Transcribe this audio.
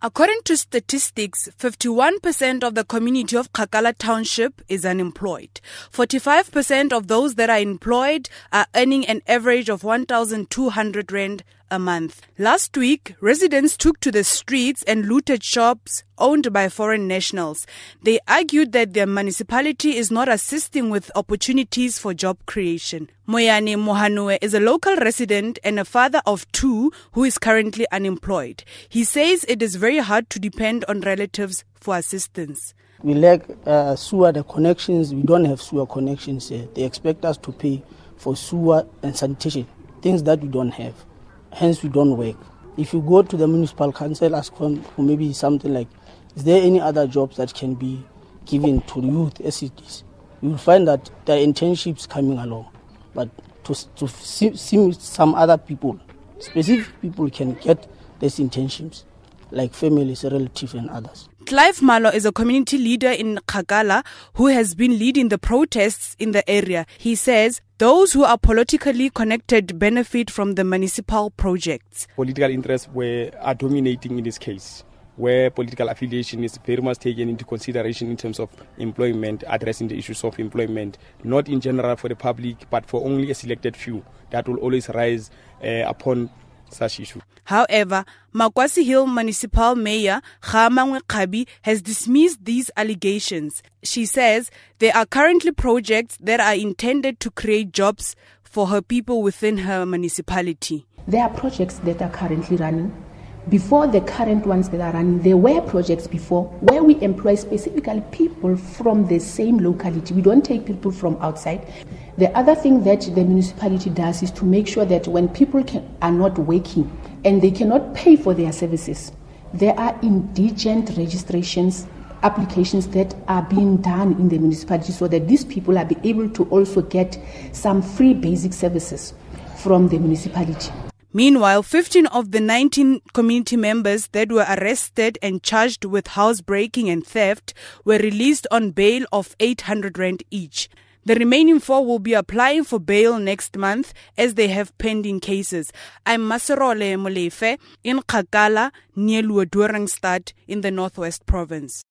According to statistics, 51% of the community of Kgakala Township is unemployed. 45% of those that are employed are earning an average of 1,200 rand a month. Last week, residents took to the streets and looted shops owned by foreign nationals. They argued that their municipality is not assisting with opportunities for job creation. Moyane Mohanue is a local resident and a father of two who is currently unemployed. He says it is very hard to depend on relatives for assistance. We lack uh, sewer the connections. We don't have sewer connections here. They expect us to pay for sewer and sanitation, things that we don't have hence we don't work. If you go to the municipal council, ask for, for maybe something like, is there any other jobs that can be given to youth as it is? You will find that there are internships coming along, but to, to see, see some other people, specific people can get these internships, like families, relatives, and others. Clive Malo is a community leader in Kgakala who has been leading the protests in the area. He says those who are politically connected benefit from the municipal projects. Political interests were are dominating in this case where political affiliation is very much taken into consideration in terms of employment, addressing the issues of employment, not in general for the public, but for only a selected few that will always rise uh, upon such issue. However, Maquassi Hill Municipal Mayor Khamangwe Khabi has dismissed these allegations. She says there are currently projects that are intended to create jobs for her people within her municipality. There are projects that are currently running before the current ones that are running, there were projects before where we employ specifically people from the same locality. We don't take people from outside. The other thing that the municipality does is to make sure that when people can, are not working and they cannot pay for their services, there are indigent registrations applications that are being done in the municipality so that these people are be able to also get some free basic services from the municipality. Meanwhile, 15 of the 19 community members that were arrested and charged with housebreaking and theft were released on bail of 800 rand each. The remaining four will be applying for bail next month as they have pending cases. I'm Maserole Molefe in Kgakala near Leeudoringstad in the Northwest Province.